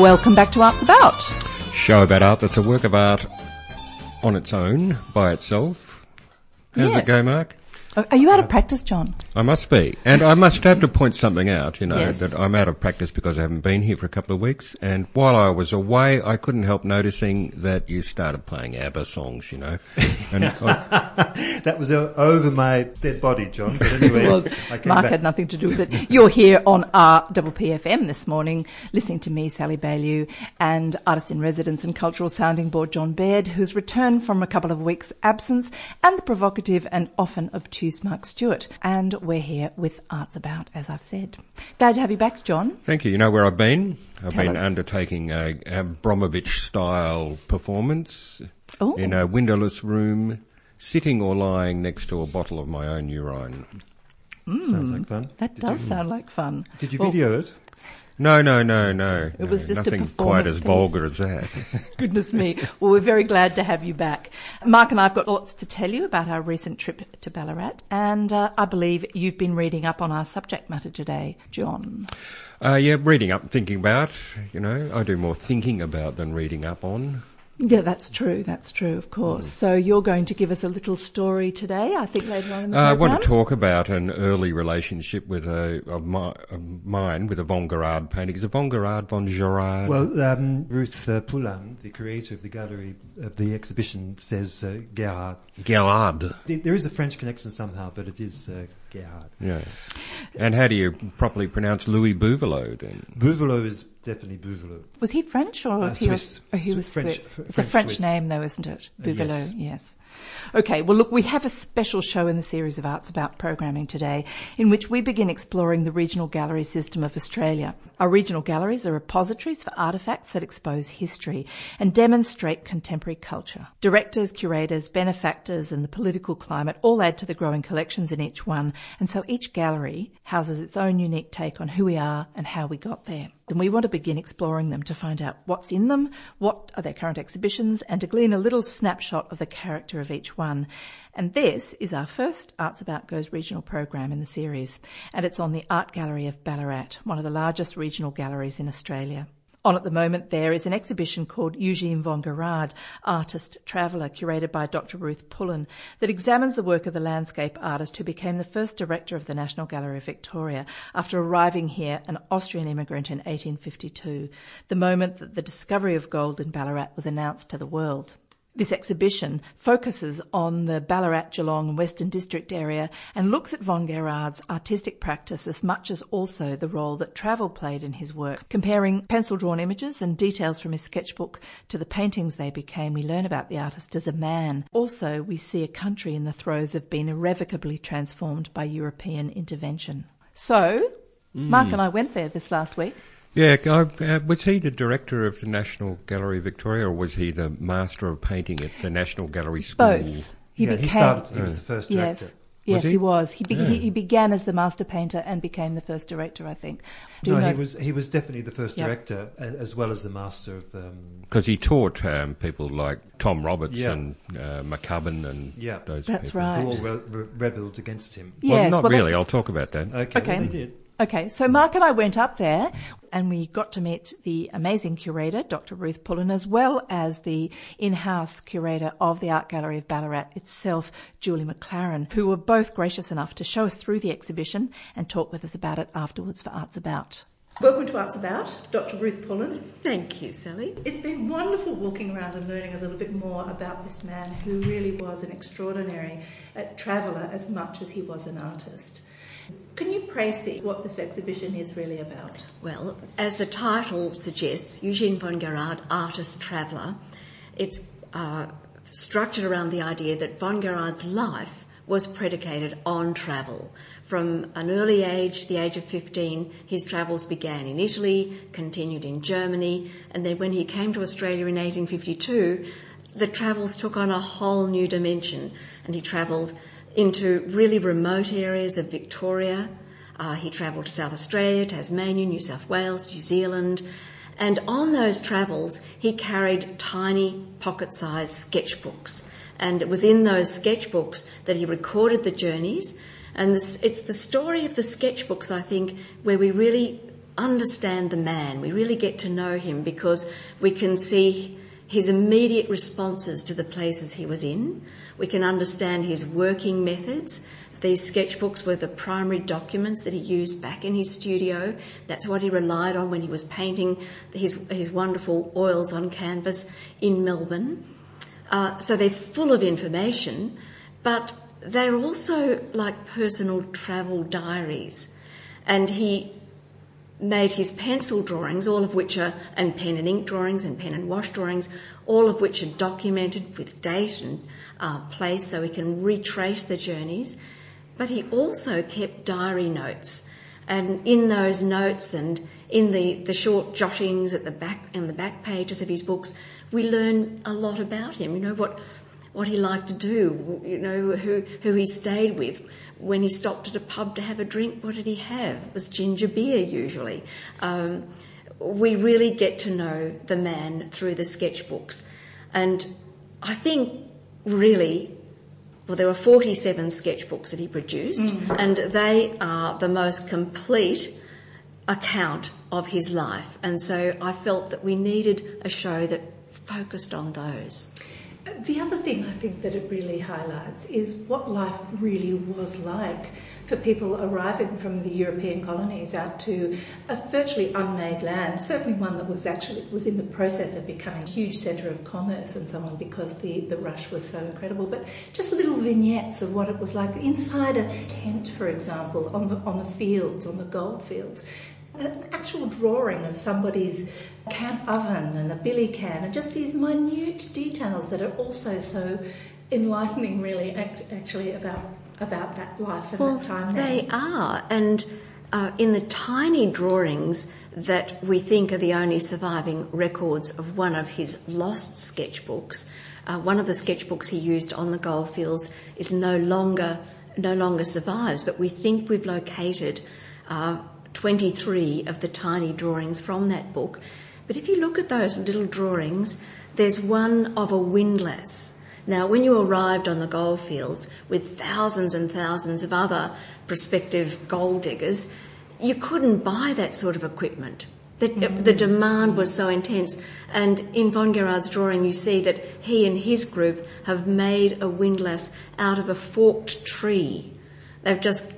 Welcome back to Arts About. Show about art that's a work of art on its own, by itself. How's Yes. it go, Mark? Oh, Are you out of practice, John? I must be. And I must have to point something out, you know, Yes. that I'm out of practice because I haven't been here for a couple of weeks. And while I was away, I couldn't help noticing that you started playing ABBA songs, you know. And I, That was uh, over my dead body, John. But anyway, Well, I came Mark back. had nothing to do with it. You're here on RPPFM this morning, listening to me, Sally Bailey, and artist in residence and cultural sounding board John Baird, who's returned from a couple of weeks' absence, and the provocative and often obtuse Mark Stewart. And we're here with Arts About, as I've said. Glad to have you back, John. thank you. You know where I've been? I've Tell been us. undertaking a, a Bromovich style performance Oh. in a windowless room, sitting or lying next to a bottle of my own urine. Hmm. Sounds like fun. That does sound like fun. Did you Well, video it? No, no, no, no. It was no, just a nothing quite as piece. vulgar as that. Goodness me. Well, we're very glad to have you back. Mark and I have got lots to tell you about our recent trip to Ballarat, and uh, I believe you've been reading up on our subject matter today, John. Uh, yeah, reading up, thinking about, you know, I do more thinking about than reading up on. Yeah, that's true. That's true, of course. So you're going to give us a little story today, I think later on in the Uh, I want to talk about an early relationship with a, of, my, of mine with a Von Gerard painting. Is it Von Gerard, Von Gerard? Well, um, Ruth uh, Pullen, the creator of the gallery of the exhibition, says uh, Gerhard. Gerard. There is a French connection somehow, but it is uh, Gerhard. Yeah. And how do you properly pronounce Louis Buvelot then? Buvelot is definitely Buvelot. Was he French or was Uh, he? Swiss. Oh, he was French- Swiss. Fr- It's a French French Swiss. name, though, isn't it? Uh, Buvelot. yes. yes. Okay. Well, look, we have a special show in the series of Arts About programming today, in which we begin exploring the regional gallery system of Australia. Our regional galleries are repositories for artefacts that expose history and demonstrate contemporary culture. Directors, curators, benefactors, and the political climate all add to the growing collections in each one, and so each gallery houses its own unique take on who we are and how we got there. Then we want to begin exploring them to find out what's in them, what are their current exhibitions, and to glean a little snapshot of the character of each one. And this is our first Arts About Goes regional program in the series, and it's on the Art Gallery of Ballarat, one of the largest regional galleries in Australia. On at the moment, there is an exhibition called Eugene von Gerard, Artist Traveller, curated by Dr. Ruth Pullen, that examines the work of the landscape artist who became the first director of the National Gallery of Victoria after arriving here, an Austrian immigrant in 1852, the moment that the discovery of gold in Ballarat was announced to the world. This exhibition focuses on the Ballarat, Geelong and Western District area and looks at von Gerard's artistic practice as much as also the role that travel played in his work. Comparing pencil-drawn images and details from his sketchbook to the paintings they became, we learn about the artist as a man. Also, we see a country in the throes of being irrevocably transformed by European intervention. So, Mark hmm. and I went there this last week. Yeah, I, uh, was he the director of the National Gallery of Victoria or was he the master of painting at the National Gallery School? Both. He yeah, became he started. He was the first director. Yes. Yes, he? he? was. He, be- Yeah. he, he began as the master painter and became the first director, I think. Do No, you know? he was he was definitely the first Yep. director as well as the master of. Um, Because he taught um, people like Tom Roberts Yeah. and uh, McCubbin and Yeah. those That's people. right. who all re- re- rebelled against him. Well, not well, that- really. I'll talk about that. Okay, Okay. well, they did. Okay, so Mark and I went up there and we got to meet the amazing curator, Dr. Ruth Pullen, as well as the in-house curator of the Art Gallery of Ballarat itself, Julie McLaren, who were both gracious enough to show us through the exhibition and talk with us about it afterwards for Arts About. Welcome to Arts About, Dr. Ruth Pullen. Thank you, Sally. It's been wonderful walking around and learning a little bit more about this man who really was an extraordinary uh, traveller as much as he was an artist. Can you précis what this exhibition is really about? Well, as the title suggests, Eugene von Gerard, artist traveller, it's uh, structured around the idea that von Gerard's life was predicated on travel. From an early age, the age of 15, his travels began in Italy, continued in Germany, and then when he came to Australia in 1852, the travels took on a whole new dimension, and he travelled into really remote areas of Victoria. Uh, he travelled to South Australia, Tasmania, New South Wales, New Zealand, and on those travels, he carried tiny pocket-sized sketchbooks. And it was in those sketchbooks that he recorded the journeys. And this, it's the story of the sketchbooks, I think, where we really understand the man. We really get to know him because we can see his immediate responses to the places he was in. We can understand his working methods. These sketchbooks were the primary documents that he used back in his studio. That's what he relied on when he was painting his, his wonderful oils on canvas in Melbourne. Uh, so they're full of information, but they're also like personal travel diaries. And he made his pencil drawings, all of which are, and pen and ink drawings and pen and wash drawings, all of which are documented with date and uh, place so we can retrace the journeys. But he also kept diary notes. And in those notes and in the, the short jottings at the back, in the back pages of his books, we learn a lot about him. You know, what, what he liked to do, you know, who, who he stayed with. When he stopped at a pub to have a drink, what did he have? It was ginger beer usually. Um, we really get to know the man through the sketchbooks. And I think really, well, there were 47 sketchbooks that he produced, mm. and they are the most complete account of his life. And so I felt that we needed a show that focused on those. The other thing I think that it really highlights is what life really was like for people arriving from the European colonies out to a virtually unmade land, certainly one that was actually was in the process of becoming a huge centre of commerce and so on because the, the rush was so incredible. But just little vignettes of what it was like inside a tent, for example, on the on the fields, on the gold fields an actual drawing of somebody's camp oven and a billy can, and just these minute details that are also so enlightening, really, actually, about about that life and well, that time. They are, and uh, in the tiny drawings that we think are the only surviving records of one of his lost sketchbooks. Uh, one of the sketchbooks he used on the goldfields is no longer no longer survives, but we think we've located uh, 23 of the tiny drawings from that book. But if you look at those little drawings, there's one of a windlass. Now, when you arrived on the goldfields with thousands and thousands of other prospective gold diggers, you couldn't buy that sort of equipment. The, mm-hmm. the demand was so intense. And in von Gerard's drawing, you see that he and his group have made a windlass out of a forked tree. They've just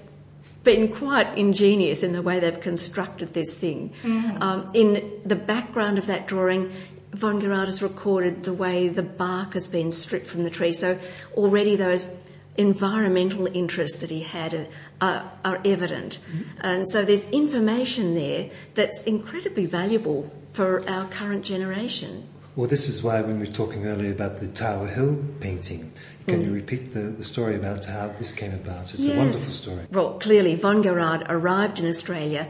been quite ingenious in the way they've constructed this thing. Mm-hmm. Um, in the background of that drawing, von Gerard has recorded the way the bark has been stripped from the tree. So already those environmental interests that he had are, are evident. Mm-hmm. And so there's information there that's incredibly valuable for our current generation. Well, this is why when we were talking earlier about the Tower Hill painting, can mm. you repeat the, the story about how this came about? It's yes. a wonderful story. Well, clearly, von Gerard arrived in Australia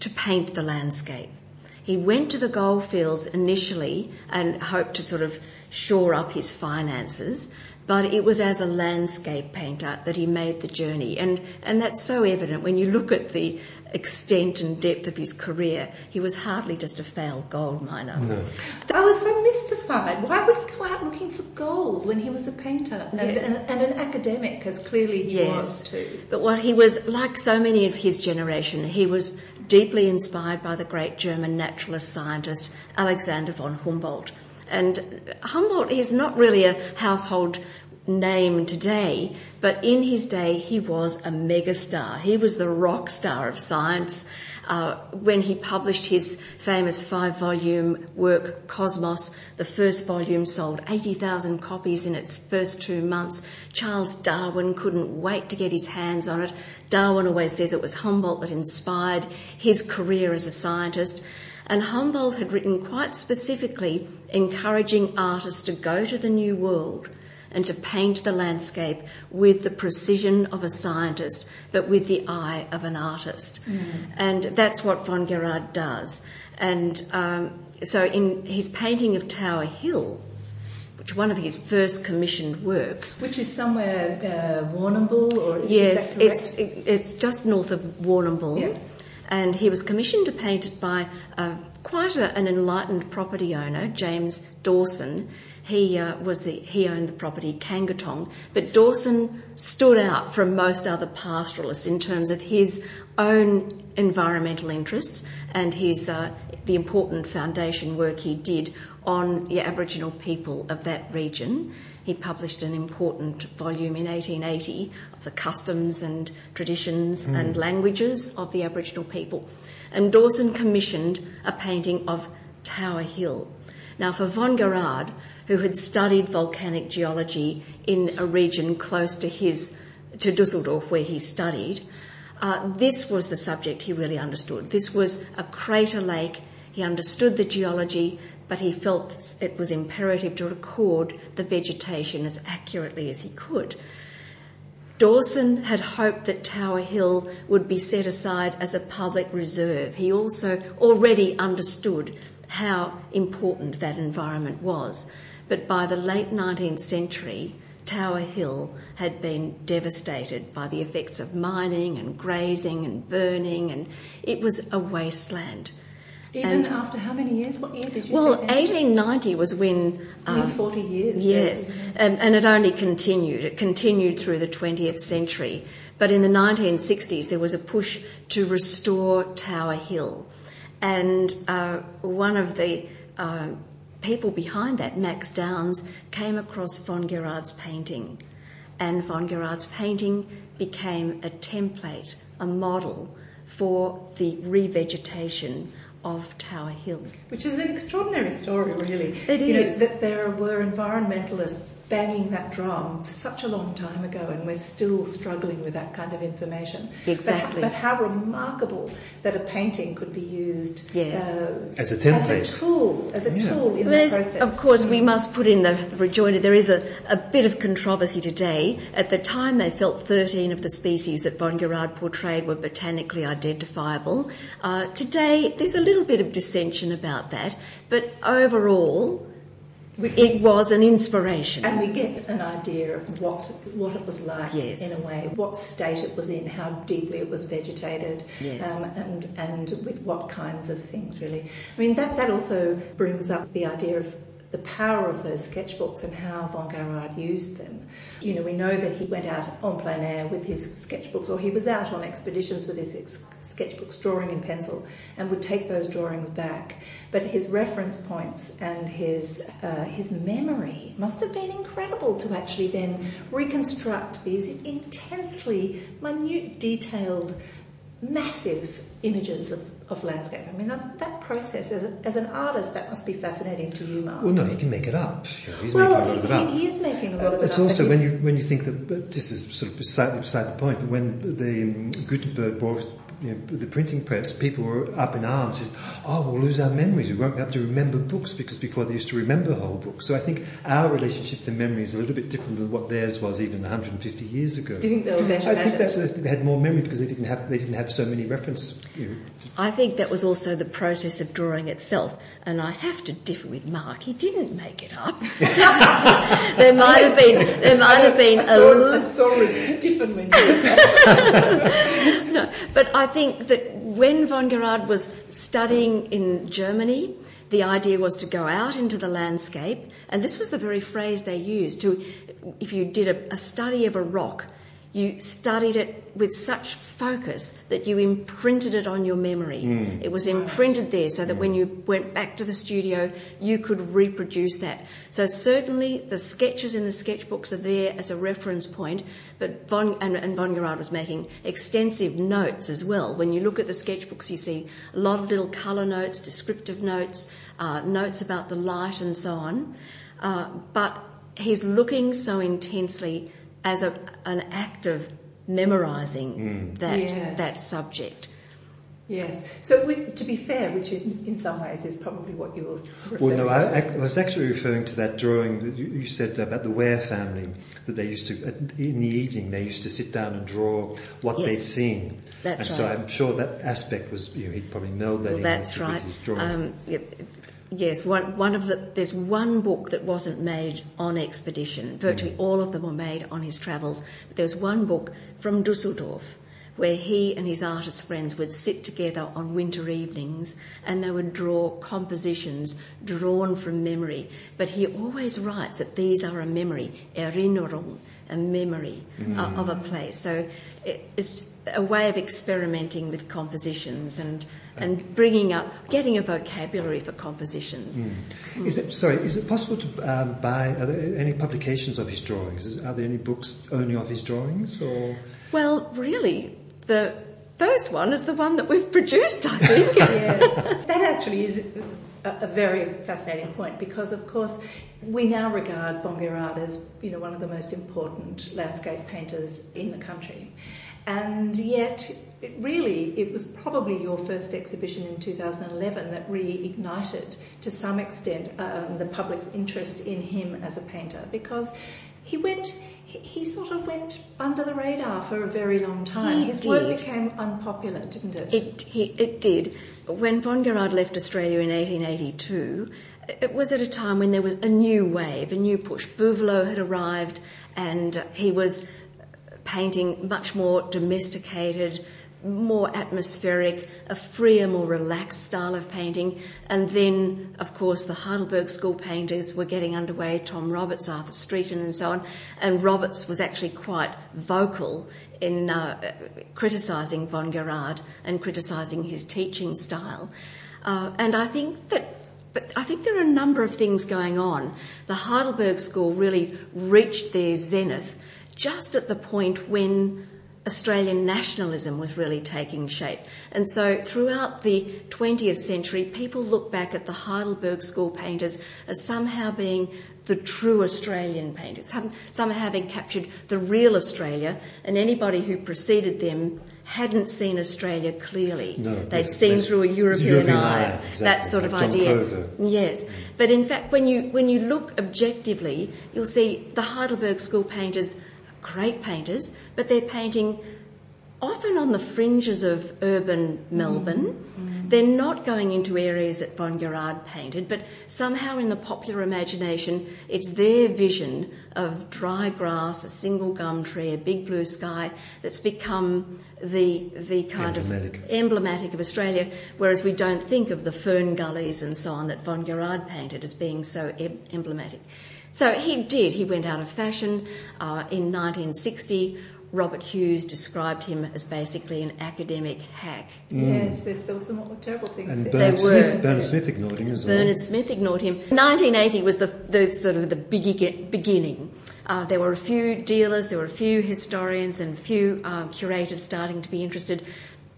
to paint the landscape. He went to the goldfields initially and hoped to sort of shore up his finances, but it was as a landscape painter that he made the journey. And, and that's so evident when you look at the extent and depth of his career. He was hardly just a failed gold miner. No. I was so mystified. Why would he go out looking for gold when he was a painter and, yes. and, and an academic, as clearly he yes. was too? But what he was, like so many of his generation, he was deeply inspired by the great German naturalist scientist Alexander von Humboldt. And Humboldt is not really a household name today, but in his day he was a megastar. He was the rock star of science. Uh, when he published his famous five volume work Cosmos, the first volume sold 80,000 copies in its first two months. Charles Darwin couldn't wait to get his hands on it. Darwin always says it was Humboldt that inspired his career as a scientist. And Humboldt had written quite specifically encouraging artists to go to the New World and to paint the landscape with the precision of a scientist, but with the eye of an artist. Mm. And that's what von Gerard does. And um, so in his painting of Tower Hill, which one of his first commissioned works. Which is somewhere uh, Warrnambool, or yes, it's it's just north of Warrnambool, yeah. and he was commissioned to paint it by uh, quite a, an enlightened property owner, James Dawson, he uh, was the he owned the property Kangatong, but Dawson stood out from most other pastoralists in terms of his own environmental interests and his uh, the important foundation work he did on the Aboriginal people of that region. He published an important volume in 1880 of the customs and traditions mm. and languages of the Aboriginal people. And Dawson commissioned a painting of Tower Hill. Now, for von Gerard, who had studied volcanic geology in a region close to his to Dusseldorf, where he studied, uh, this was the subject he really understood. This was a crater lake. He understood the geology, but he felt it was imperative to record the vegetation as accurately as he could. Dawson had hoped that Tower Hill would be set aside as a public reserve. He also already understood how important that environment was. But by the late 19th century, Tower Hill had been devastated by the effects of mining and grazing and burning, and it was a wasteland. Even and after how many years? What year did you well, 1890 was when. Um, 40 years. Yes, and, and it only continued. It continued through the 20th century. But in the 1960s, there was a push to restore Tower Hill. And uh, one of the uh, people behind that, Max Downs, came across von Gerard's painting. And von Gerard's painting became a template, a model for the revegetation of Tower Hill. Which is an extraordinary story, really. It you is. Know, that there were environmentalists banging that drum for such a long time ago, and we're still struggling with that kind of information. Exactly. But, but how remarkable that a painting could be used yes. uh, as a template, as a tool, as a yeah. tool in There's, that process. Of course, we must put in the, the rejoinder. There is a, a bit of controversy today. At the time, they felt 13 of the species that von Gerard portrayed were botanically identifiable. Uh, today, there's a little bit of dissension about that, but overall we, it was an inspiration. And we get an idea of what what it was like yes. in a way, what state it was in, how deeply it was vegetated, yes. um, and and with what kinds of things really. I mean that that also brings up the idea of the power of those sketchbooks and how von Gerard used them. You know, we know that he went out en plein air with his sketchbooks, or he was out on expeditions with his ex- sketchbooks, drawing in pencil, and would take those drawings back. But his reference points and his uh, his memory must have been incredible to actually then reconstruct these intensely minute, detailed, massive images of of landscape. I mean, that, that process, as, a, as an artist, that must be fascinating to you, Mark. Well, no, he can make it up. he's well, making a lot of it up. He is making a lot uh, of it it's up. It's also when you when you think that this is sort of beside, beside the point, but when the um, Gutenberg brought you know, the printing press, people were up in arms. Said, oh, we'll lose our memories. We won't be able to remember books because before they used to remember whole books. So I think our relationship to memory is a little bit different than what theirs was even 150 years ago. Do you think they were better I think that they had more memory because they didn't have they didn't have so many references. You know. I think that was also the process of drawing itself, and I have to differ with Mark. He didn't make it up. there might have been there might have been I saw, a. I saw it stiffen when you. no, but I think that when von Gerard was studying in Germany, the idea was to go out into the landscape, and this was the very phrase they used. To, if you did a, a study of a rock, you studied it with such focus that you imprinted it on your memory. Mm. It was imprinted there so that mm. when you went back to the studio, you could reproduce that. So certainly the sketches in the sketchbooks are there as a reference point, but von, and, and von Gerard was making extensive notes as well. When you look at the sketchbooks, you see a lot of little colour notes, descriptive notes, uh, notes about the light and so on. Uh, but he's looking so intensely as a, an act of memorising mm. that yes. that subject. Yes. So, we, to be fair, which in, in, some ways is probably what you were Well, no, I, I, was actually referring to that drawing that you, you, said about the Ware family, that they used to, in the evening, they used to sit down and draw what yes. they'd seen. That's and right. so I'm sure that aspect was, you know, he'd probably meld that well, in that's right. Um, Yes, one, one of the, there's one book that wasn't made on expedition. Virtually mm. all of them were made on his travels. But there was one book from Dusseldorf where he and his artist friends would sit together on winter evenings and they would draw compositions drawn from memory. But he always writes that these are a memory, Erinnerung, a memory mm. uh, of a place. So it's a way of experimenting with compositions and and bringing up, getting a vocabulary for compositions. Mm. Is it sorry? Is it possible to um, buy? Are there any publications of his drawings? Is, are there any books only of his drawings, or? Well, really, the first one is the one that we've produced. I think. yes, that actually is a, a, very fascinating point because, of course, we now regard von Gerard as you know one of the most important landscape painters in the country, and yet it really, it was probably your first exhibition in 2011 that reignited to some extent um, the public's interest in him as a painter because he went, he, sort of went under the radar for a very long time. He His did. work became unpopular, didn't it? It, he, it did. When von Gerard left Australia in 1882, it was at a time when there was a new wave, a new push. Buvelot had arrived and he was painting much more domesticated, more atmospheric, a freer, more relaxed style of painting. And then, of course, the Heidelberg School painters were getting underway, Tom Roberts, Arthur Streeton and so on. And Roberts was actually quite vocal in uh, criticising von Gerard and criticising his teaching style. Uh, and I think that but I think there are a number of things going on. The Heidelberg School really reached their zenith just at the point when Australian nationalism was really taking shape. And so throughout the 20th century, people look back at the Heidelberg School painters as somehow being the true Australian painters, somehow having captured the real Australia, and anybody who preceded them hadn't seen Australia clearly. No, They'd seen through a European, European eyes, eye, exactly, that sort of like John idea. Glover. Yes, but in fact, when you when you look objectively, you'll see the Heidelberg School painters, great painters, but they're painting often on the fringes of urban Melbourne. Mm. They're not going into areas that von Gerard painted, but somehow in the popular imagination, it's their vision of dry grass, a single gum tree, a big blue sky that's become the the kind Emblematic. of emblematic of Australia. Whereas we don't think of the fern gullies and so on that von Gerard painted as being so em- emblematic. So he did. He went out of fashion uh, in 1960. Robert Hughes described him as basically an academic hack. Yes, there's, there were some terrible things. And said. Bernard They Smith, were. Bernard Smith ignored him as well. Bernard Smith ignored him. 1980 was the, the sort of the big, beginning. Uh, there were a few dealers, there were a few historians, and a few uh, curators starting to be interested.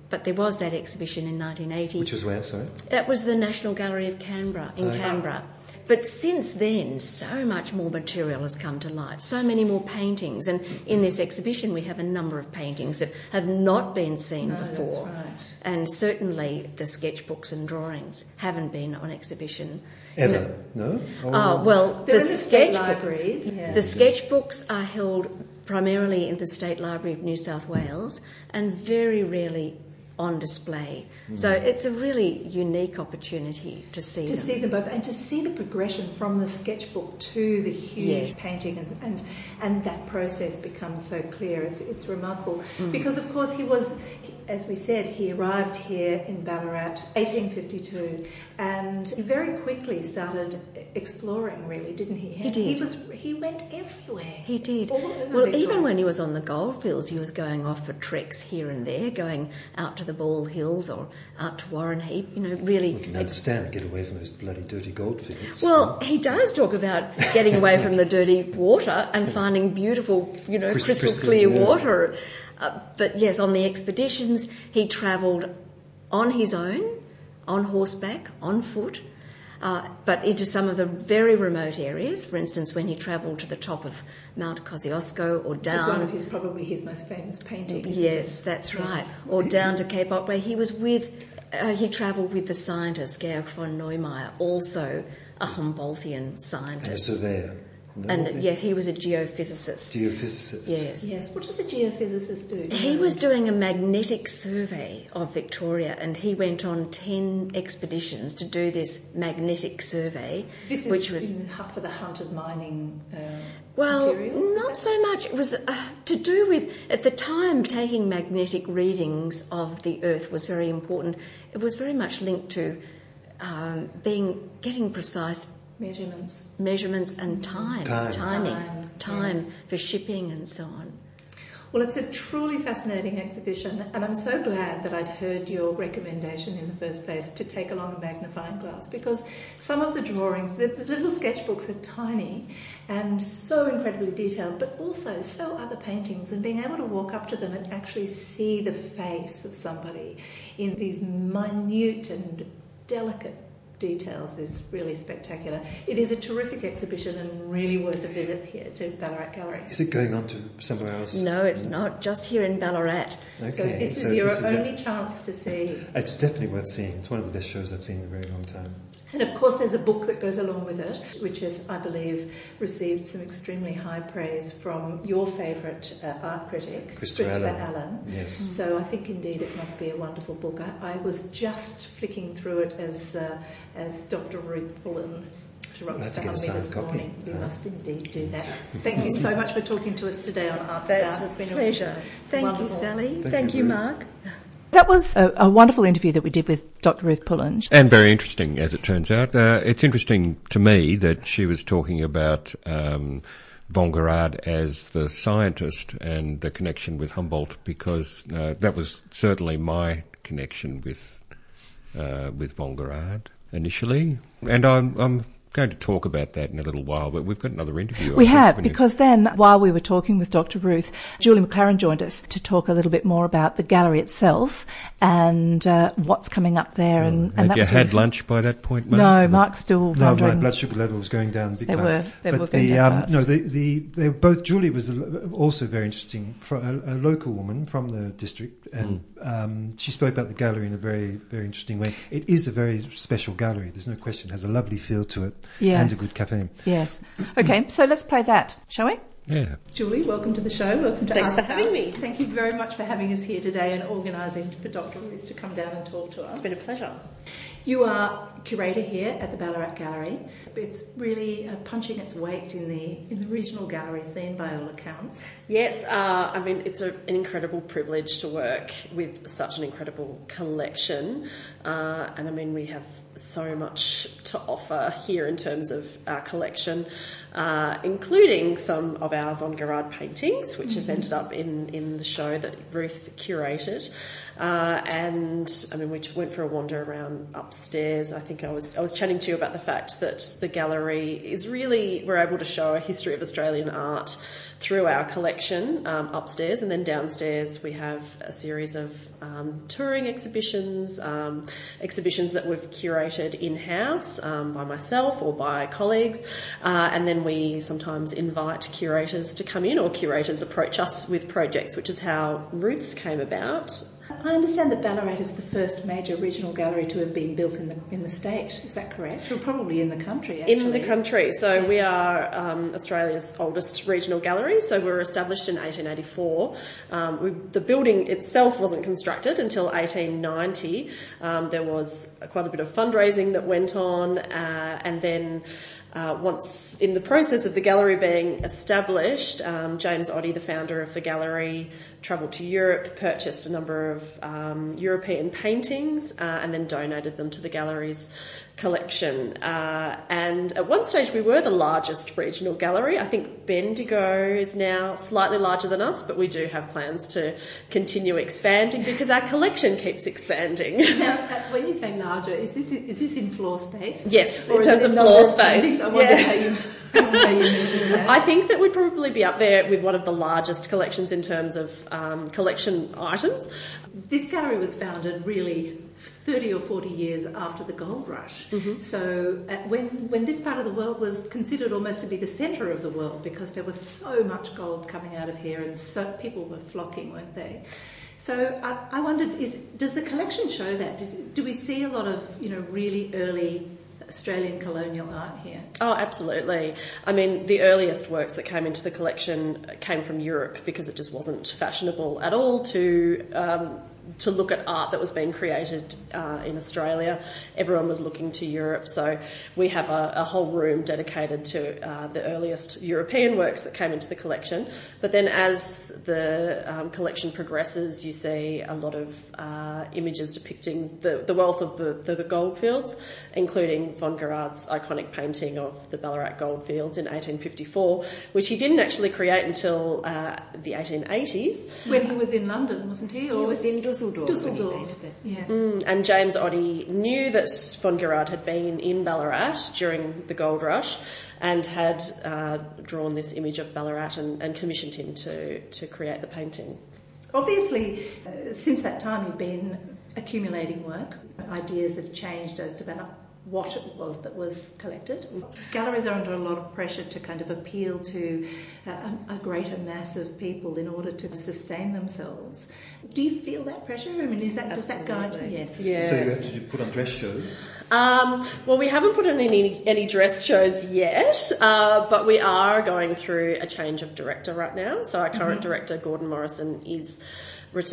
But there was that exhibition in 1980. Which was where, sorry? That was the National Gallery of Canberra, in Okay. Canberra. But since then, so much more material has come to light, so many more paintings. And in this exhibition, we have a number of paintings that have not been seen No, that's before. right. And certainly the sketchbooks and drawings haven't been on exhibition. Ever? No? Or- Oh, well, They're the in the state sketchbook- libraries. Yeah. The sketchbooks are held primarily in the State Library of New South Wales and very rarely on display. So it's a really unique opportunity to see to them. see them both and to see the progression from the sketchbook to the huge Yes. painting and, and and that process becomes so clear it's it's remarkable Mm. because of course he was as we said he arrived here in Ballarat 1852 and he very quickly started exploring really didn't he He did. he was he went everywhere He did. All over Well, Victoria. even when he was on the goldfields, he was going off for treks here and there, going out to the Ball Hills or out to Warrenheip, you know, really. You can understand, get away from those bloody dirty goldfields. Well, he does talk about getting away from the dirty water and finding beautiful, you know, Crystal- crystal, crystal, clear yeah. water. Uh, but yes, on the expeditions, he travelled on his own, on horseback, on foot, uh, but into some of the very remote areas. For instance, when he travelled to the top of Mount Kosciuszko or which is one of his probably his most famous paintings Yes, it? that's Yes. right. Or down to Cape Otway. He was with, uh, he travelled with the scientist Georg von Neumayer, also a Humboldtian scientist. and a scientist. surveyor. No? And yes, he was a geophysicist. Geophysicist. Yes. yes what does a geophysicist do Do He was doing a magnetic survey of Victoria and he went on 10 expeditions to do this magnetic survey, This is which was in, for the hunted mining uh, Well, materials. not so much. It was uh, to do with, at the time, taking magnetic readings of the Earth was very important. It was very much linked to um, being getting precise measurements. measurements and time, Time. timing, Time, time yes. for shipping and so on. Well, it's a truly fascinating exhibition, and I'm so glad that I'd heard your recommendation in the first place to take along a magnifying glass because some of the drawings, the, the little sketchbooks are tiny and so incredibly detailed, but also so are the paintings, and being able to walk up to them and actually see the face of somebody in these minute and delicate details is really spectacular. It is a terrific exhibition and really worth a visit here to Ballarat Gallery. Is it going on to somewhere else? No, it's not. Just here in Ballarat. Okay, So this so is your this is only a- chance to see. It's definitely worth seeing. It's one of the best shows I've seen in a very long time. And of course, there's a book that goes along with it, which has, I believe, received some extremely high praise from your favourite uh, art critic, Christopher Allen. Allen. Yes. So I think indeed it must be a wonderful book. I, I was just flicking through it as uh, as Dr. Ruth Pullen I'll have to found get a me this copy. morning. You Uh, must indeed do that. Thank you so much for talking to us today on Arts That's been a pleasure. Thank you, Sally. Thank Thank, you, you, Mark. That was a, a wonderful interview that we did with Dr. Ruth Pullen. And very interesting, as it turns out. Uh, it's interesting to me that she was talking about um, von Gerard as the scientist and the connection with Humboldt, because uh, that was certainly my connection with uh, with von Gerard initially. And I'm, I'm going to talk about that in a little while, but we've got another interview. We think, have, haven't because then while we were talking with Dr. Ruth, Julie McLaren joined us to talk a little bit more about the gallery itself and uh, what's coming up there. And, and Had that you had really- lunch by that point, Mark? No, Mark's still No, my blood sugar level was going down big They time. were- they but were going the, down um, fast. no, the, the, they were both. Julie was also very interesting, fro- a, a local woman from the district, and Hmm. um, she spoke about the gallery in a very, very interesting way. It is a very special gallery. There's no question. It has a lovely feel to it, Yes. and a good cafe. Yes. Okay, so let's play that, shall we? Yeah. Julie, welcome to the show. Welcome to Thanks Art for having me. Thank you very much for having us here today and organising for Dr. Ruth to come down and talk to us. It's been a pleasure. You are curator here at the Ballarat Gallery. It's really uh, punching its weight in the in the regional gallery scene by all accounts. Yes, uh, I mean, it's a, an incredible privilege to work with such an incredible collection. Uh, and I mean, we have so much to offer here in terms of our collection, uh, including some of our Von Gerard paintings, which have ended up in, in the show that Ruth curated. Uh, and I mean, we went for a wander around upstairs. I think I was I was chatting to you about the fact that the gallery is really we're able to show a history of Australian art through our collection um, upstairs, and then downstairs we have a series of um, touring exhibitions, um, exhibitions that we've curated in house um, by myself or by colleagues, uh, and then we sometimes invite curators to come in, or curators approach us with projects, which is how Ruth's came about. I understand that Ballarat is the first major regional gallery to have been built in the in the state. Is that correct? Or probably in the country. Actually. In the country, so we are um, Australia's oldest regional gallery. So we were established in 1884. Um, we, the building itself wasn't constructed until 1890. Um, there was quite a bit of fundraising that went on, uh, and then. Uh, once in the process of the gallery being established, um, James Oddie, the founder of the gallery, travelled to Europe, purchased a number of um, European paintings, uh, and then donated them to the gallery's collection. Uh, and at one stage, we were the largest regional gallery. I think Bendigo is now slightly larger than us, but we do have plans to continue expanding because our collection keeps expanding. Now, when you say larger, is this is this in floor space? Yes, Or in terms of floor space. I wonder Yeah. how you how you measure that. I think that we'd probably be up there with one of the largest collections in terms of um, collection items. This gallery was founded really 30 or 40 years after the gold rush. So uh, when, when this part of the world was considered almost to be the centre of the world because there was so much gold coming out of here and so people were flocking, weren't they? So I, I wondered, is, does the collection show that? Does, do we see a lot of, you know, really early Australian colonial art here? Oh, absolutely. I mean, the earliest works that came into the collection came from Europe because it just wasn't fashionable at all to um, to look at art that was being created uh, in Australia. Everyone was looking to Europe, so we have a, a whole room dedicated to uh, the earliest European works that came into the collection. But then, as the um, collection progresses, you see a lot of uh, images depicting the, the wealth of the, the, the goldfields, including von Gerard's iconic painting of the Ballarat goldfields in 1854, which he didn't actually create until uh, the 1880s. When he was in London, wasn't he? Or he was in Dusseldorf, Dusseldorf. when he painted it. Yes. Mm, and James Oddie knew that von Gerard had been in Ballarat during the gold rush and had uh, drawn this image of Ballarat and, and, commissioned him to, to create the painting. Obviously, uh, since that time you've been accumulating work. Ideas have changed as to about what it was that was collected. Galleries are under a lot of pressure to kind of appeal to uh, a, a, greater mass of people in order to sustain themselves. Do you feel that pressure? I mean, is that does that guide you? Yes. yes. So you have to put on dress shows. Um, well, we haven't put on any any dress shows yet, uh, but we are going through a change of director right now. So our current mm-hmm. director, Gordon Morrison, is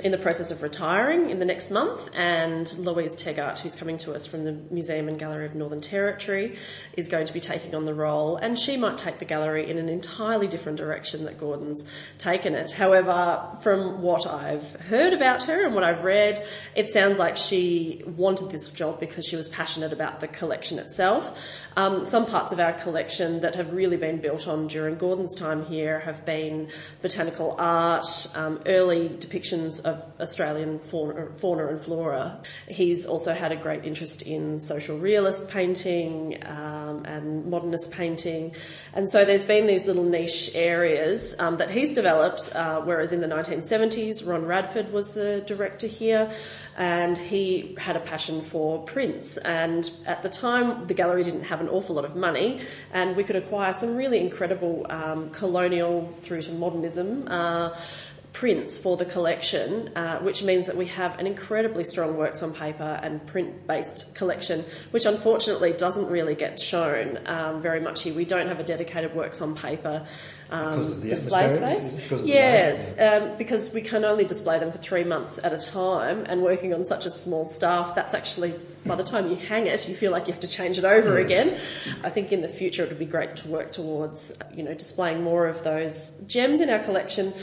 in the process of retiring in the next month, and Louise Tegart, who's coming to us from the Museum and Gallery of Northern Territory, is going to be taking on the role, and she might take the gallery in an entirely different direction that Gordon's taken it. However, from what I've heard about her and what I've read, it sounds like she wanted this job because she was passionate about the collection itself. Um, some parts of our collection that have really been built on during Gordon's time here have been botanical art, um, early depictions of Australian fauna, fauna, and flora. He's also had a great interest in social realist painting um, and modernist painting. And so there's been these little niche areas um, that he's developed, uh, whereas in the 1970s, Ron Radford was the director here and he had a passion for prints. And at the time, the gallery didn't have an awful lot of money, and we could acquire some really incredible um, colonial through to modernism. Uh, prints for the collection, uh, which means that we have an incredibly strong works on paper and print based collection, which unfortunately doesn't really get shown um, very much here. We don't have a dedicated works on paper um, display space. Yes, um, because we can only display them for three months at a time, and working on such a small staff, that's actually by the time you hang it, you feel like you have to change it over yes. again. I think in the future it would be great to work towards, you know, displaying more of those gems in our collection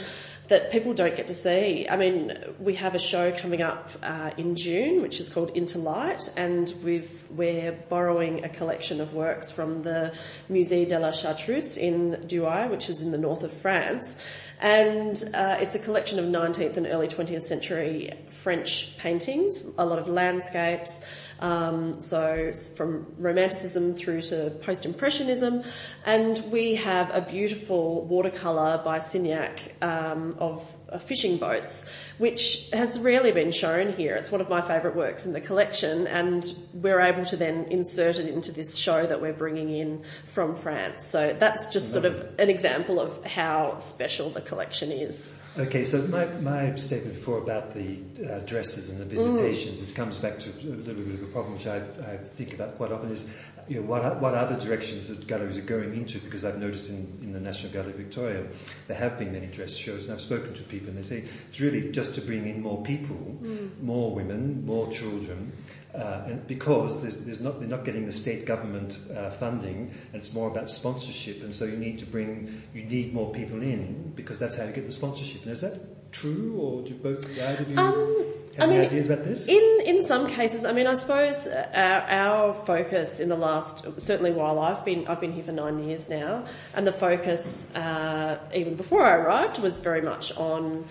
that people don't get to see. I mean, we have a show coming up uh, in June, which is called Interlight, and we are borrowing a collection of works from the Musée de la Chartreuse in Douai, which is in the north of France. And uh, it's a collection of 19th and early 20th century French paintings, a lot of landscapes, um, so from Romanticism through to Post Impressionism, and we have a beautiful watercolour by Signac um, of fishing boats, which has rarely been shown here. It's one of my favourite works in the collection, and we're able to then insert it into this show that we're bringing in from France. So that's just sort of an example of how special the collection is. Okay, so my, my statement before about the uh, dresses and the visitations, mm. this comes back to a little bit of a problem which I, I think about quite often is you know, what, what other directions that galleries are going into because I've noticed in, in the National Gallery Victoria there have been many dress shows and I've spoken to people and they say it's really just to bring in more people, mm. more women, more children uh, and because there's, there's not, they're not getting the state government uh, funding, and it's more about sponsorship, and so you need to bring, you need more people in because that's how you get the sponsorship. And is that true, or do both either of you um, have I any mean, ideas about this? In in some cases, I mean, I suppose our, our focus in the last, certainly while I've been, I've been here for nine years now, and the focus uh, even before I arrived was very much on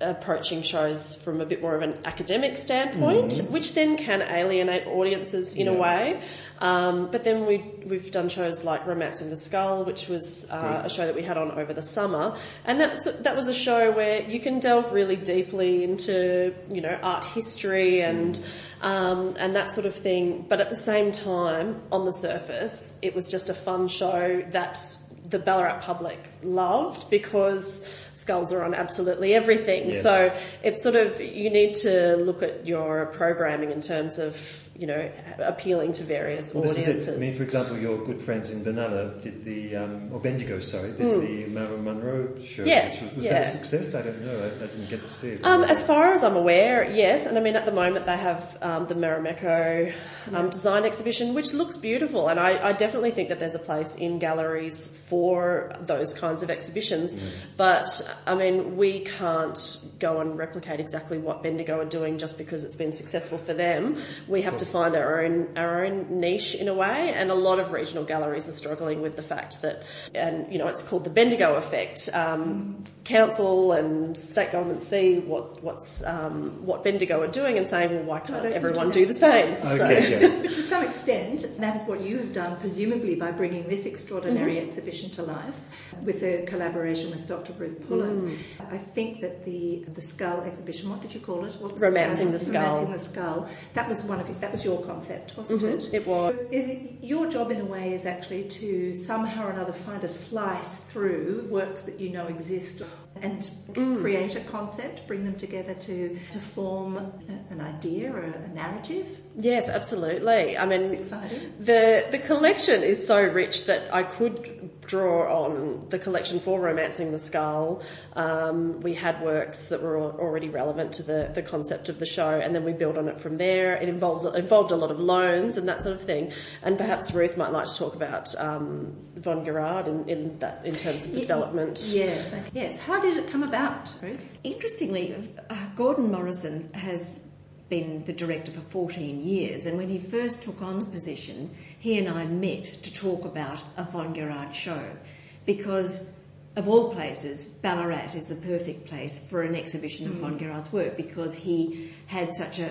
approaching shows from a bit more of an academic standpoint, mm. which then can alienate audiences in yeah. a way. Um, but then we we've done shows like Romancing the Skull, which was uh, a show that we had on over the summer, and that's that was a show where you can delve really deeply into you know art history and mm. um, and that sort of thing. But at the same time, on the surface, it was just a fun show that the Ballarat public loved because skulls are on absolutely everything. Yes. So it's sort of, you need to look at your programming in terms of, you know, appealing to various Well, audiences. is it. I mean, for example, your good friends in Benalla did the, um, or Bendigo, sorry, did the Marilyn Monroe show. Yes, was, was yeah. that a success? I don't know. I, I didn't get to see it. Um, as far as I'm aware, yes. And I mean, at the moment they have um, the Marimekko um, design exhibition, which looks beautiful. And I, I definitely think that there's a place in galleries for those kinds of exhibitions. But I mean, we can't go and replicate exactly what Bendigo are doing just because it's been successful for them. We have to find our own our own niche in a way. And a lot of regional galleries are struggling with the fact that, and you know, it's called the Bendigo effect. Um, council and state government see what what's um, what Bendigo are doing and saying, well, why can't everyone you do the same? So- yes. But to some extent, that is what you have done, presumably by bringing this extraordinary exhibition to life with a collaboration with Dr. Ruth Pullen. Mm. I think that the the skull exhibition, what did you call it? What was it? Romancing the Skull. Romancing the skull. That was one of your, that was your concept, wasn't mm-hmm. it? It was. Is it your job in a way is actually to somehow or another find a slice through works that you know exist and create a concept, bring them together to to form a, an idea or a narrative? Yes, absolutely. I mean, the the collection is so rich that I could draw on the collection for Romancing the Skull. Um, we had works that were already relevant to the, the concept of the show, and then we build on it from there. It involves it involved a lot of loans and that sort of thing. And perhaps Ruth might like to talk about um, Von Gerard in, in that in terms of the development. Yes, yes. How did it come about, Ruth? Interestingly, uh, Gordon Morrison has been the director for 14 years, and when he first took on the position, he and I met to talk about a Von Gerard show because, of all places, Ballarat is the perfect place for an exhibition of Von Gerard's work because he had such a,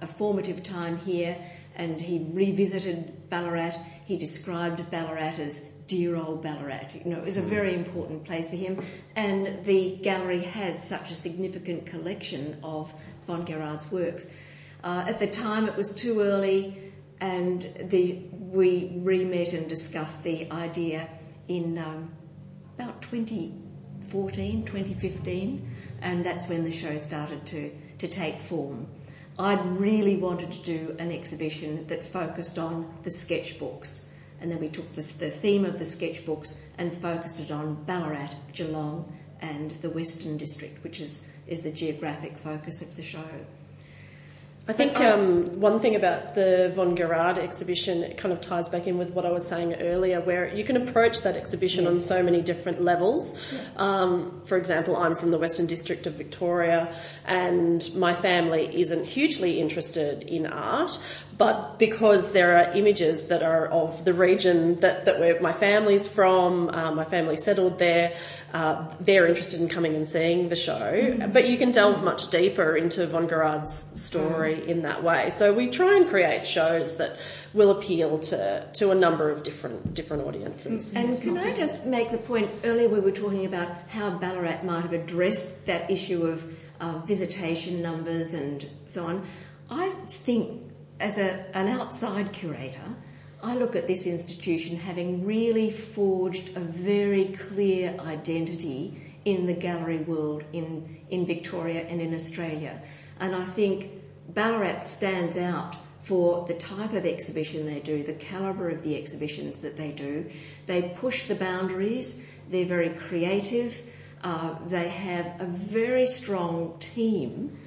a, a formative time here and he revisited Ballarat. He described Ballarat as dear old Ballarat. You know, it was a very important place for him, and the gallery has such a significant collection of von Gerard's works. Uh, at the time, it was too early, and the we re-met and discussed the idea in um, about 2014, 2015, and that's when the show started to, to take form. I'd really wanted to do an exhibition that focused on the sketchbooks, and then we took this, the theme of the sketchbooks and focused it on Ballarat, Geelong, and the Western District, which is, is the geographic focus of the show. I think um, one thing about the Von Gerard exhibition, it kind of ties back in with what I was saying earlier, where you can approach that exhibition on so many different levels. Um, for example, I'm from the Western District of Victoria, and my family isn't hugely interested in art, but because there are images that are of the region that, that where my family's from, uh, my family settled there, uh, they're interested in coming and seeing the show. But you can delve much deeper into Von Gerard's story in that way. So we try and create shows that will appeal to, to a number of different different audiences. And can I just make the point? Earlier, we were talking about how Ballarat might have addressed that issue of uh, visitation numbers and so on. I think, as a, an outside curator, I look at this institution having really forged a very clear identity in the gallery world in, in Victoria and in Australia. And I think Ballarat stands out for the type of exhibition they do, the calibre of the exhibitions that they do. They push the boundaries, they're very creative, uh, they have a very strong team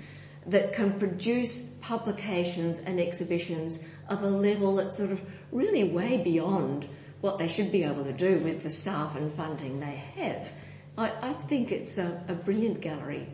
that can produce publications and exhibitions of a level that's sort of really way beyond what they should be able to do with the staff and funding they have. I, I think it's a, a brilliant gallery.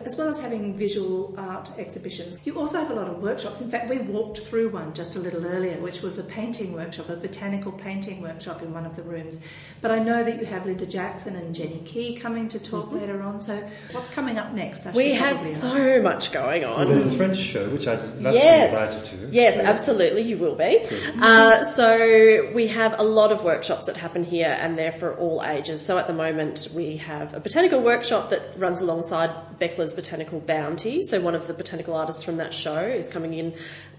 As well as having visual art exhibitions, you also have a lot of workshops. In fact, we walked through one just a little earlier, which was a painting workshop, a botanical painting workshop in one of the rooms. But I know that you have Linda Jackson and Jenny Kee coming to talk later on. So, what's coming up next? We have probably ask. so much going on. Well, there's a French show which I'd love Yes, to be invited to. yes, absolutely, you will be. Uh, so we have a lot of workshops that happen here, and they're for all ages. So at the moment, we have a botanical workshop that runs alongside Beckler's Botanical Bounty. So one of the botanical artists from that show is coming in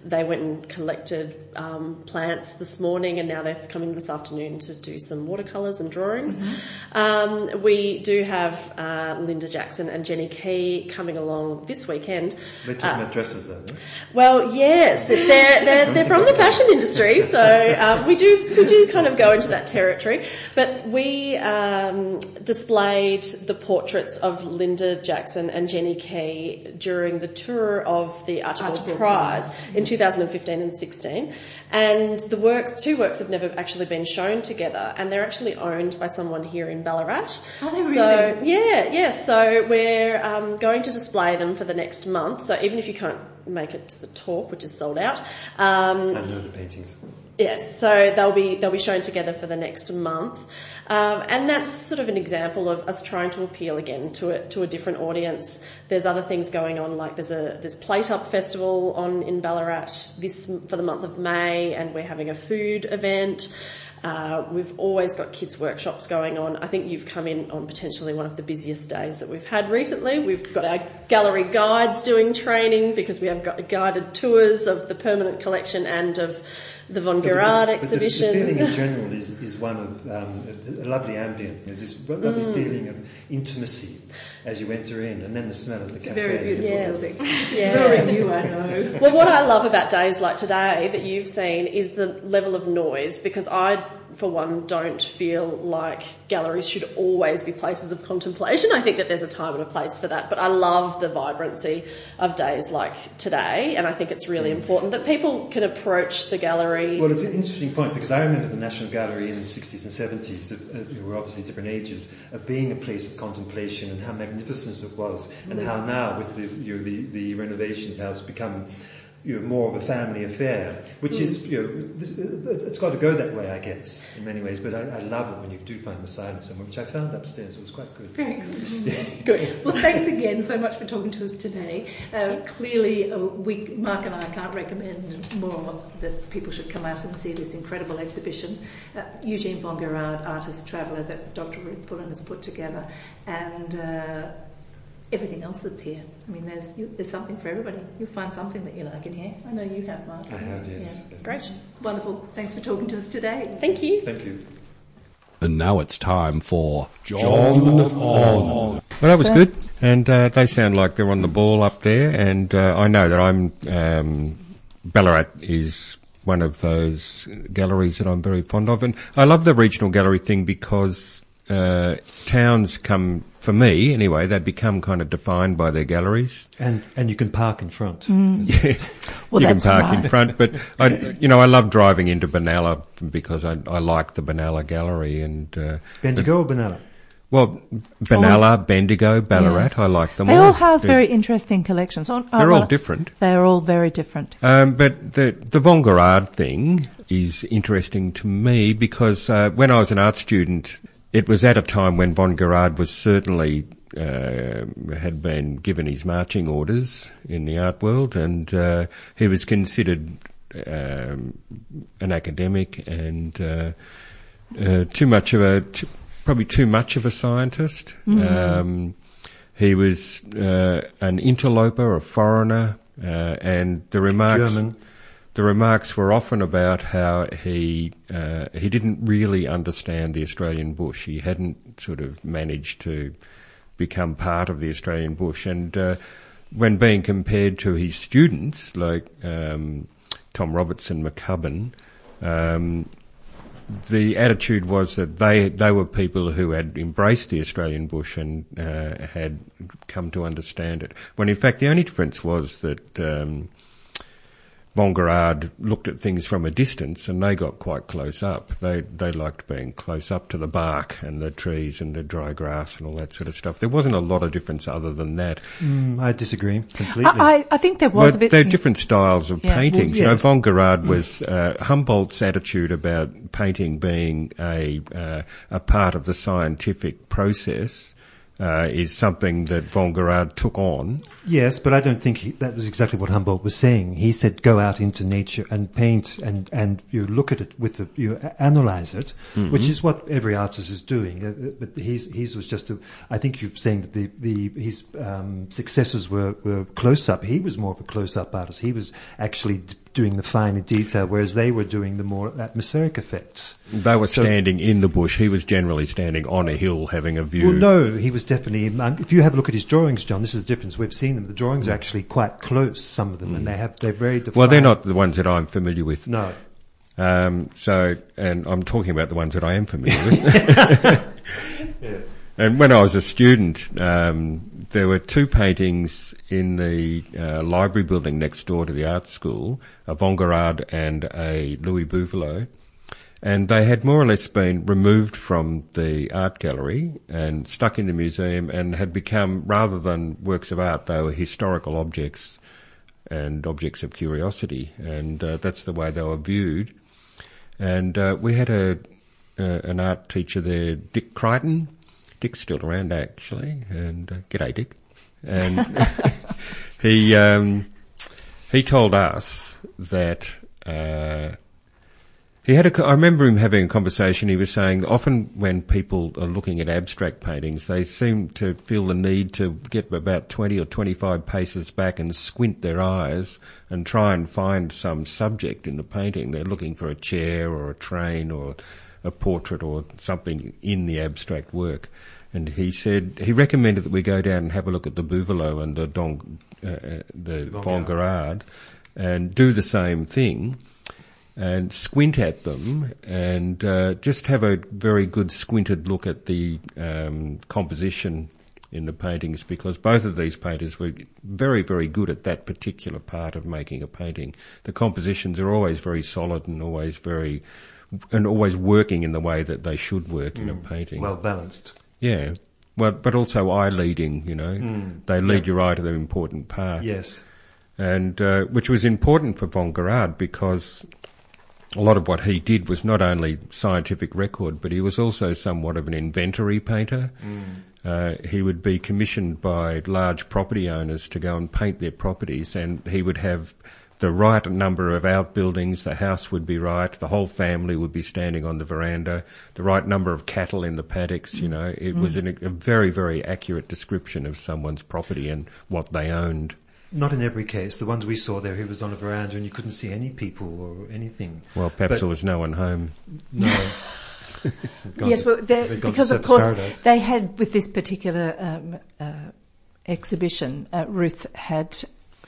they went and collected um, plants this morning, and now they're coming this afternoon to do some watercolours and drawings. Mm-hmm. Um, we do have uh, Linda Jackson and Jenny Kee coming along this weekend. They're talking about dresses, though. no? Well, yes, they're, they're, they're from the fashion industry, so um, we do we do kind of go into that territory. But we um, displayed the portraits of Linda Jackson and Jenny Kee during the tour of the Archibald, Archibald Prize in 2015 and 16, and the works, two works, have never actually been shown together, and they're actually owned by someone here in Ballarat. Are they So yeah, yeah. So we're um, going to display them for the next month. So even if you can't make it to the talk, which is sold out, um, I know the paintings. Yes, so they'll be they'll be shown together for the next month, um, and that's sort of an example of us trying to appeal again to a to a different audience. There's other things going on, like there's a there's Plate Up Festival on in Ballarat this for the month of May, and we're having a food event. Uh, we've always got kids workshops going on. I think you've come in on potentially one of the busiest days that we've had recently. We've got our gallery guides doing training because we have got guided tours of the permanent collection and of the Von But the- Gerard but the- exhibition. The, feeling in general is, is one of um, a, a lovely ambient. There's this lovely Mm. feeling of intimacy as you enter in, and then the smell of the it's cafe. Very beautiful Yes. building. Yeah. Luring you, I know. Well, what I love about days like today that you've seen is the level of noise because I, for one, don't feel like galleries should always be places of contemplation. I think that there's a time and a place for that, but I love the vibrancy of days like today, and I think it's really important that people can approach the gallery. Well, it's an interesting point because I remember the National Gallery in the 60s and 70s, of, uh, who were obviously different ages, of being a place of contemplation and how magnificent it was, and how now with the, you know, the, the renovations, how it's become you know, more of a family affair, which is, you know, this, uh, it's got to go that way, I guess, in many ways. But I, I love it when you do find the silence somewhere, which I found upstairs. It was quite good. Very good. Good. Well, thanks again so much for talking to us today. Uh, clearly, uh, we, Mark and I can't recommend more that people should come out and see this incredible exhibition. Uh, Eugene von Gerard, artist traveller, that Dr. Ruth Pullen has put together, and uh, everything else that's here. I mean, there's you, there's something for everybody. You'll find something that you like in here. I know you have, Mark. I have, yes. Yeah. yes. Great. Wonderful. Thanks for talking to us today. Thank you. Thank you. And now it's time for John On. Well, that was good, and uh, they sound like they're on the ball up there. And uh, I know that I'm um, Ballarat is one of those galleries that I'm very fond of, and I love the regional gallery thing because uh, towns come for me anyway. They become kind of defined by their galleries. And and you can park in front. Yeah, Well, you can that's park in front, but I, you know, I love driving into Benalla because I, I like the Benalla Gallery and. Uh, Bendigo or Benalla? well, Benalla, Bendigo, Ballarat, Yes. I like them They all. They all house They're- very interesting collections. Oh, oh, They're all different. They're all very different. Um, but the the Von Gerard thing is interesting to me because uh, when I was an art student, it was at a time when Von Gerard was certainly uh, had been given his marching orders in the art world, and uh, he was considered um, an academic and uh, uh, too much of a t- probably too much of a scientist. Um, he was uh, an interloper, a foreigner, uh, and the remarks German. The remarks were often about how he uh, he didn't really understand the Australian bush. He hadn't sort of managed to become part of the Australian bush, and uh, when being compared to his students like um, Tom Robertson, McCubbin. Um, the attitude was that they they were people who had embraced the Australian bush and uh, had come to understand it. When in fact the only difference was that um, Von Gerard looked at things from a distance and they got quite close up. They they liked being close up to the bark and the trees and the dry grass and all that sort of stuff. There wasn't a lot of difference other than that. Mm, I disagree completely. I, I, I think there was But a bit. they're different styles of Yeah. paintings. Well, You know, yes. Von was uh, Humboldt's attitude about painting being a uh, a part of the scientific process. Uh, is something that Von Gerard took on. Yes, but I don't think he, that was exactly what Humboldt was saying. He said, "Go out into nature and paint, and and you look at it with the you analyze it, which is what every artist is doing." Uh, uh, But his his was just a. I think you're saying that the the his um, successes were were close up. He was more of a close up artist. He was actually doing the finer detail, whereas they were doing the more atmospheric effects. They were So- standing in the bush. He was generally standing on a hill having a view. Well, no, he was definitely. If you have a look at his drawings, John, this is the difference. We've seen them. The drawings are actually quite close. Some of them, and they have they're very defined. Well, they're not the ones that I'm familiar with. No. Um, so, and I'm talking about the ones that I am familiar with. yes. And when I was a student, um, there were two paintings in the uh, library building next door to the art school, a Von Gerard and a Louis Buvelot. And they had more or less been removed from the art gallery and stuck in the museum and had become, rather than works of art, they were historical objects and objects of curiosity. And uh, that's the way they were viewed. And uh, we had a uh, an art teacher there, Dick Crichton. Dick's still around actually, and uh, g'day Dick. And he um, he told us that uh, he had a. I remember him having a conversation. He was saying often when people are looking at abstract paintings, they seem to feel the need to get about twenty or twenty-five paces back and squint their eyes and try and find some subject in the painting. They're looking for a chair or a train or a portrait or something in the abstract work. And he said he recommended that we go down and have a look at the Buvelot and the Don, uh, uh, the and do the same thing and squint at them and uh, just have a very good squinted look at the um, composition in the paintings because both of these painters were very, very good at that particular part of making a painting. The compositions are always very solid and always very, and always working in the way that they should work in a painting. well balanced. Yeah. Well, but also eye leading, you know. They lead your eye to the important part Yes. and uh, which was important for von Gerard because a lot of what he did was not only scientific record, but he was also somewhat of an inventory painter. Uh, he would be commissioned by large property owners to go and paint their properties, and he would have the right number of outbuildings, the house would be right, the whole family would be standing on the veranda, the right number of cattle in the paddocks, you know. It was an, a very, very accurate description of someone's property and what they owned. Not in every case. The ones we saw there, he was on a veranda and you couldn't see any people or anything. Well, perhaps But- there was no one home. No. Yes, to- well, they're- they'd gone to because of course Paradise. they had with this particular um, uh, exhibition, uh, Ruth had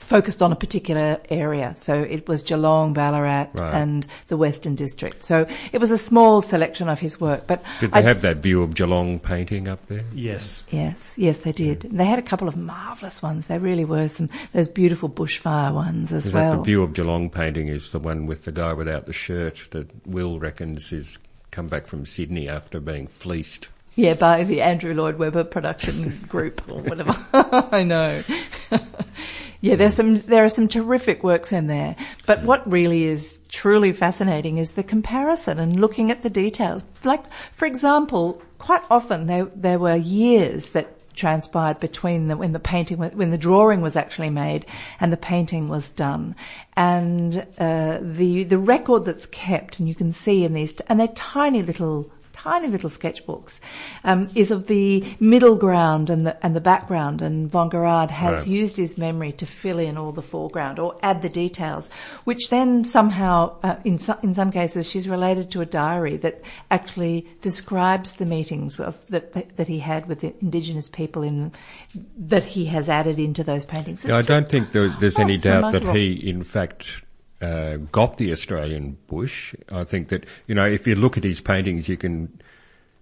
focused on a particular area. So it was Geelong, Ballarat, Right. and the Western District. So it was a small selection of his work. But Did they I- have that view of Geelong painting up there? Yes. Yes, yes, they did. They had a couple of marvellous ones. They really were some those beautiful bushfire ones as Is well. that the view of Geelong painting is the one with the guy without the shirt that Will reckons is come back from Sydney after being fleeced. Yeah, by the Andrew Lloyd Webber production group or whatever. I know. yeah, there's some there are some terrific works in there. But what really is truly fascinating is the comparison and looking at the details. Like, for example, quite often there there were years that transpired between the, when the painting when the drawing was actually made and the painting was done and uh, the the record that's kept and you can see in these and they're tiny little tiny little sketchbooks, um, is of the middle ground and the, and the background. And Von Gerard has Right. used his memory to fill in all the foreground or add the details, which then somehow, uh, in, some, in some cases, she's related to a diary that actually describes the meetings of, that, that, that he had with the indigenous people in, that he has added into those paintings. Yeah, I don't think there, there's Oh, any doubt that he, in fact, uh, got the Australian bush. I think that you know, if you look at his paintings, you can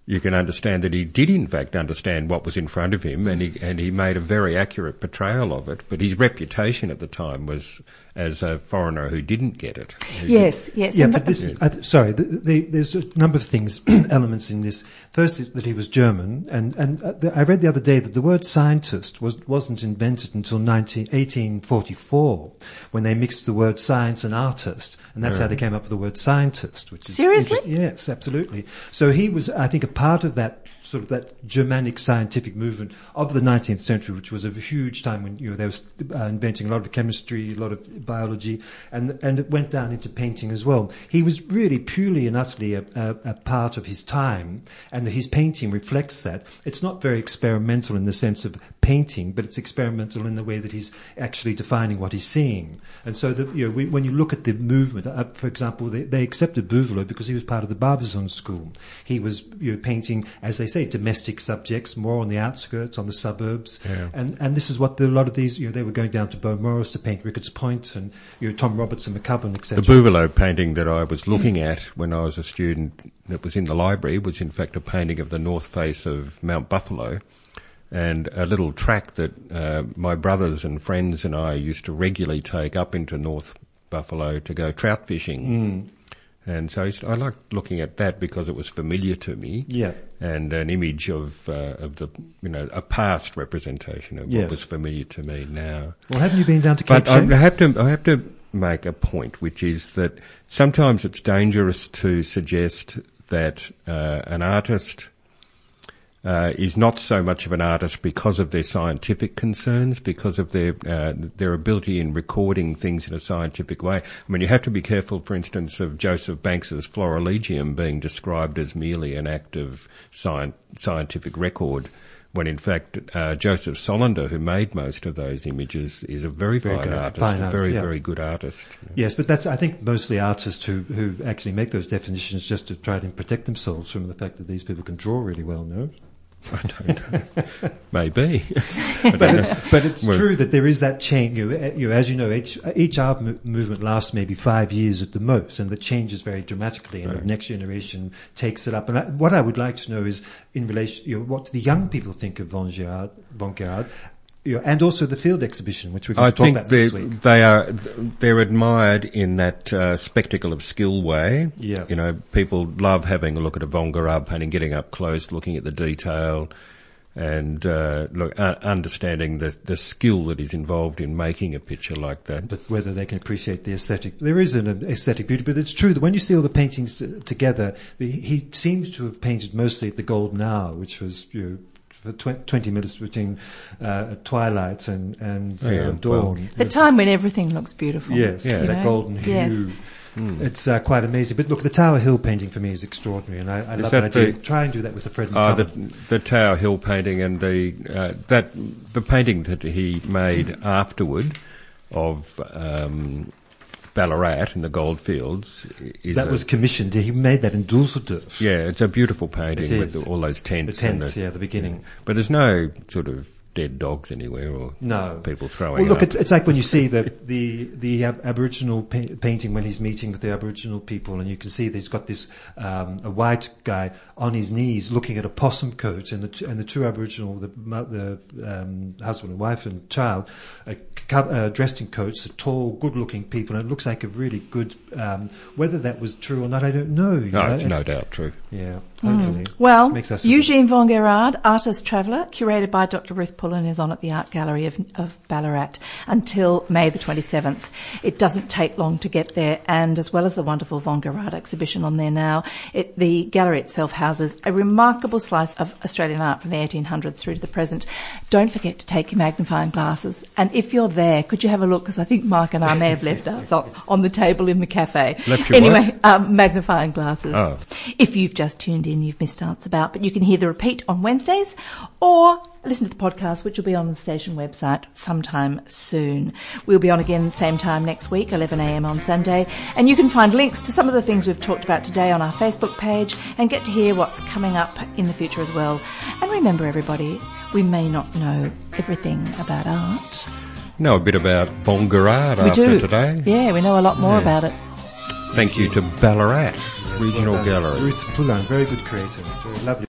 you can understand that he did, in fact, understand what was in front of him, and he and he made a very accurate portrayal of it. But his reputation at the time was as a foreigner who didn't get it. Yes, yes. Yeah, but this, I th- sorry, the, the, there's a number of things, elements in this. First, is that he was German, and, and uh, the, I read the other day that the word scientist was, wasn't invented until 19, 1844, when they mixed the word science and artist, and that's how they came up with the word scientist. Which is Seriously? inter- Yes, absolutely. So he was, I think, a part of that sort of that Germanic scientific movement of the 19th century, which was a huge time when you know they were uh, inventing a lot of chemistry, a lot of biology, and and it went down into painting as well. He was really purely and utterly a, a, a part of his time, and his painting reflects that. It's not very experimental in the sense of painting, but it's experimental in the way that he's actually defining what he's seeing. And so, the, you know, we, when you look at the movement, uh, for example, they, they accepted Buvelot because he was part of the Barbizon school. He was you know, painting, as they say, domestic subjects, more on the outskirts, on the suburbs. Yeah. And and this is what the, a lot of these, you know, they were going down to Beaumaris to paint Ricketts Point and you know, Tom Robertson, McCubbin, etc. The Buvelot painting that I was looking at when I was a student that was in the library was in fact a painting of the north face of Mount Buffalo and a little track that uh, my brothers and friends and I used to regularly take up into North Buffalo to go trout fishing. And so I, I liked looking at that because it was familiar to me. Yeah. And an image of uh, of the you know a past representation of Yes. what was familiar to me now. Well, haven't you been down to Cape But I have to, I have to make a point, which is that sometimes it's dangerous to suggest that uh, an artist uh, is not so much of an artist because of their scientific concerns, because of their uh, their ability in recording things in a scientific way. I mean, you have to be careful, for instance, of Joseph Banks's Florilegium being described as merely an act of sci- scientific record. When in fact, uh, Joseph Solander, who made most of those images, is a very, Very fine good- artist, fine a very, yeah. very good artist. Yes, but that's I think mostly artists who who actually make those definitions just to try to protect themselves from the fact that these people can draw really well. No, I don't know. Maybe. but it's, but it's Well- true that there is that change. You eh, you as you know, each each art mo- movement lasts maybe five years at the most, and it changes very dramatically, and the next generation takes it up. And I, what I would like to know is in relation, you know, what do the young people think of Von Gerard, Von Gerard, you know, and also the field exhibition, which we're going I to talk think about next week. they are they're admired in that uh, spectacle of skill way. Yeah. you know, people love having a look at a Von Gerard painting, getting up close, looking at the detail, and uh, look uh, understanding the the skill that is involved in making a picture like that. but whether they can appreciate the aesthetic. There is an aesthetic beauty, but it's true that when you see all the paintings t- together, the, he seems to have painted mostly at the golden hour, which was you know, 20 minutes between uh, twilight and, and Oh, yeah, uh, dawn. The time when everything looks beautiful. Yes, Yeah. you that know? golden hue. Yes. It's uh, quite amazing. But look, the Tower Hill painting for me is extraordinary, and I, I Is love that that idea. the- Try and do that with the Fred Uh, the the Tower Hill painting and the uh, that the painting that he made afterward of um, Ballarat in the goldfields is That a- was commissioned. He made that in Dusseldorf. yeah, it's a beautiful painting It with is. all those The tents. and tents, yeah, the beginning. But there's no sort of dead dogs anywhere or No. people throwing Well, look, it's, it's like when you see the the the ab- Aboriginal pa- painting when he's meeting with the Aboriginal people, and you can see that he's got this um, a white guy on his knees looking at a possum coat, and the t- and the two Aboriginal, the, the um, husband and wife and child, uh, uh, dressed in coats, are tall, good-looking people, and it looks like a really good. Um, whether that was true or not, I don't know. you no, know, it's no it's- doubt true. Yeah, hopefully. Well, Makes us feel Eugene von Gerard, artist traveller, curated by Dr. Ruth Pullen, is on at the Art Gallery of, of Ballarat until May the 27th. It doesn't take long to get there, and as well as the wonderful von Gerard exhibition on there now, it, the gallery itself houses a remarkable slice of Australian art from the 1800s through to the present. Don't forget to take your magnifying glasses, and if you're there, could you have a look? Because I think Mark and I may have left ours on, on the table in the cafe. Left your anyway, um, magnifying glasses. Oh. If you've just tuned in, you've missed Arts About, but you can hear the repeat on Wednesdays or listen to the podcast, which will be on the station website sometime soon. We'll be on again same time next week, 11am on Sunday, and you can find links to some of the things we've talked about today on our Facebook page and get to hear what's coming up in the future as well. And remember everybody, we may not know everything about art. Know a bit about Von Gerard We after do. today. Yeah, we know a lot more about it. Thank you to Ballarat Regional Well. Gallery. Ruth Pullen, very good creator, very lovely.